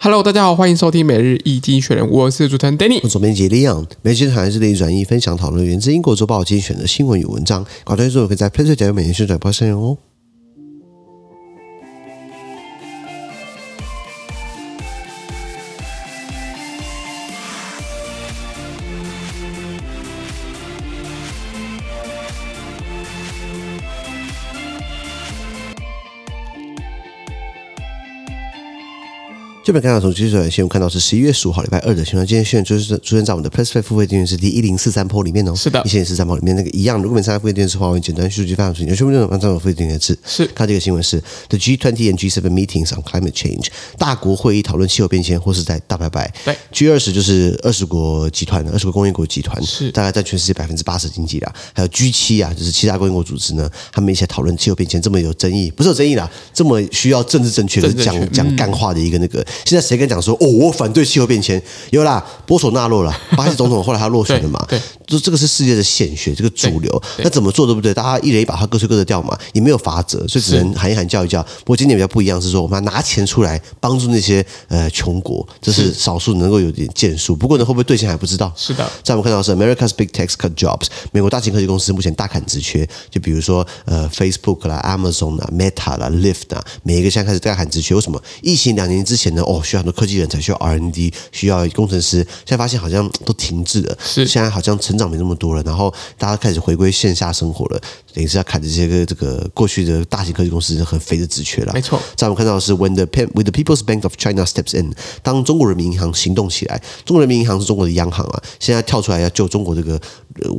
Hello，大家好，欢迎收听每日一经选人，我是主持人 Danny，我是总编辑 Leon，每日谈是类转译分享讨论源自英国周报精选的新闻与文章，广大听众可以在 PressPlay 点每日宣传播声用哦。这边看到从基础的新闻看到是十一月十五号礼拜二的新闻，今天新闻就是出现在我们的 PressPlay 付费订阅是第一零四三波里面哦。是的，一千零四三波里面那个一样，如果没参加付费订阅制的话，我简单数据发出去，有全部内容按照付费订阅制。是，看这个新闻是 The G20 and G7 meetings on climate change，大国会议讨论气候变迁或是在大拜拜。对，G 二十就是二十国集团，二十国工业国集团是大概占全世界百分之八十经济啦。还有 G 七啊，就是七大工业国组织呢，他们一起讨论气候变迁这么有争议，不是有争议啦，这么需要政治正确的讲讲干话的一个那个。现在谁敢讲说？哦，我反对气候变迁，有啦，波索纳洛啦，巴西总统后来他落选了嘛？对，就这个是世界的显学，这个主流，那怎么做对不对？大家一人一把，他各吹各的调嘛，也没有法则，所以只能喊一喊叫一叫。不过今年比较不一样是说，我们要拿钱出来帮助那些呃穷国，这是少数能够有点建树。不过呢，会不会兑现还不知道。是的，在我们看到的是 America's Big Tech cut jobs，美国大型科技公司目前大砍职缺，就比如说呃 Facebook 啦、Amazon 啦、Meta 啦、Lyft 啊，每一个现在开始大砍职缺。为什么？疫情两年之前呢？哦，需要很多科技人才，需要 R&D。需要工程师，现在发现好像都停滞了，是现在好像成长没那么多了，然后大家开始回归线下生活了，等于是要砍这些个这个过去的大型科技公司很肥的职缺了。没错，在我们看到的是 When the When the People's Bank of China steps in，当中国人民银行行动起来，中国人民银行是中国的央行啊，现在跳出来要救中国这个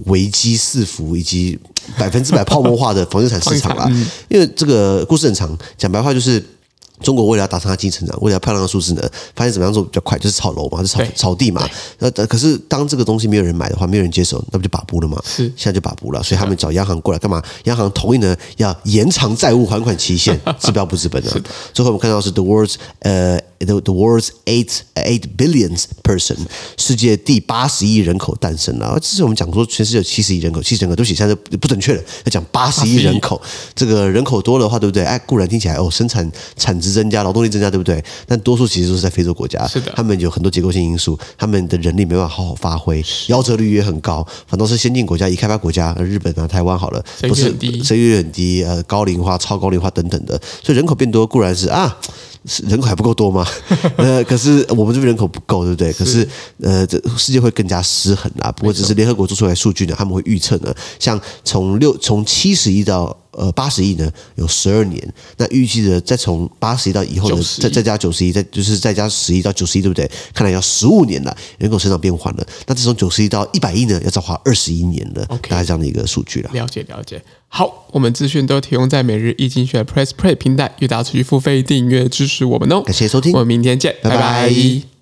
危机四伏以及百分之百泡沫化的房地产市场啊，因为这个故事很长，讲白话就是。中国为了要达成它经济成长，为了要漂亮的数字呢，发现怎么样做比较快，就是炒楼嘛，就是炒炒地嘛。那可是当这个东西没有人买的话，没有人接手，那不就把不了吗？是，现在就把不了。所以他们找央行过来干嘛？央行同意呢，要延长债务还款期限，治标不治本啊。最后我们看到是 the world's 呃 the the world's eight eight billions person，世界第八十亿人口诞生了。这是我们讲说全世界有七十亿人口，七十亿人口对不起，现在不准确了，要讲八十亿人口。这个人口多的话，对不对？哎，固然听起来哦，生产产值。增加劳动力增加，对不对？但多数其实都是在非洲国家，是的，他们有很多结构性因素，他们的人力没办法好好发挥，夭折率也很高。反倒是先进国家、已开发国家，日本啊、台湾好了，不是生育率很低，呃，高龄化、超高龄化等等的，所以人口变多固然是啊。人口还不够多吗？呃，可是我们这边人口不够，对不对？可是呃，这世界会更加失衡啊。不过只是联合国做出来数据呢，他们会预测呢，像从六从七十亿到呃八十亿呢，有十二年。那预计的再从八十亿到以后呢，再再加九十亿，再就是再加十亿到九十亿，对不对？看来要十五年了，人口成长变缓了。那这从九十亿到一百亿呢，要再花二十一年了。大概这样的一个数据了。了解了解。好，我们资讯都提供在每日易经济学 PressPlay 平台，与大家持续付费订阅支持我们哦。感谢收听，我们明天见，拜拜。拜拜。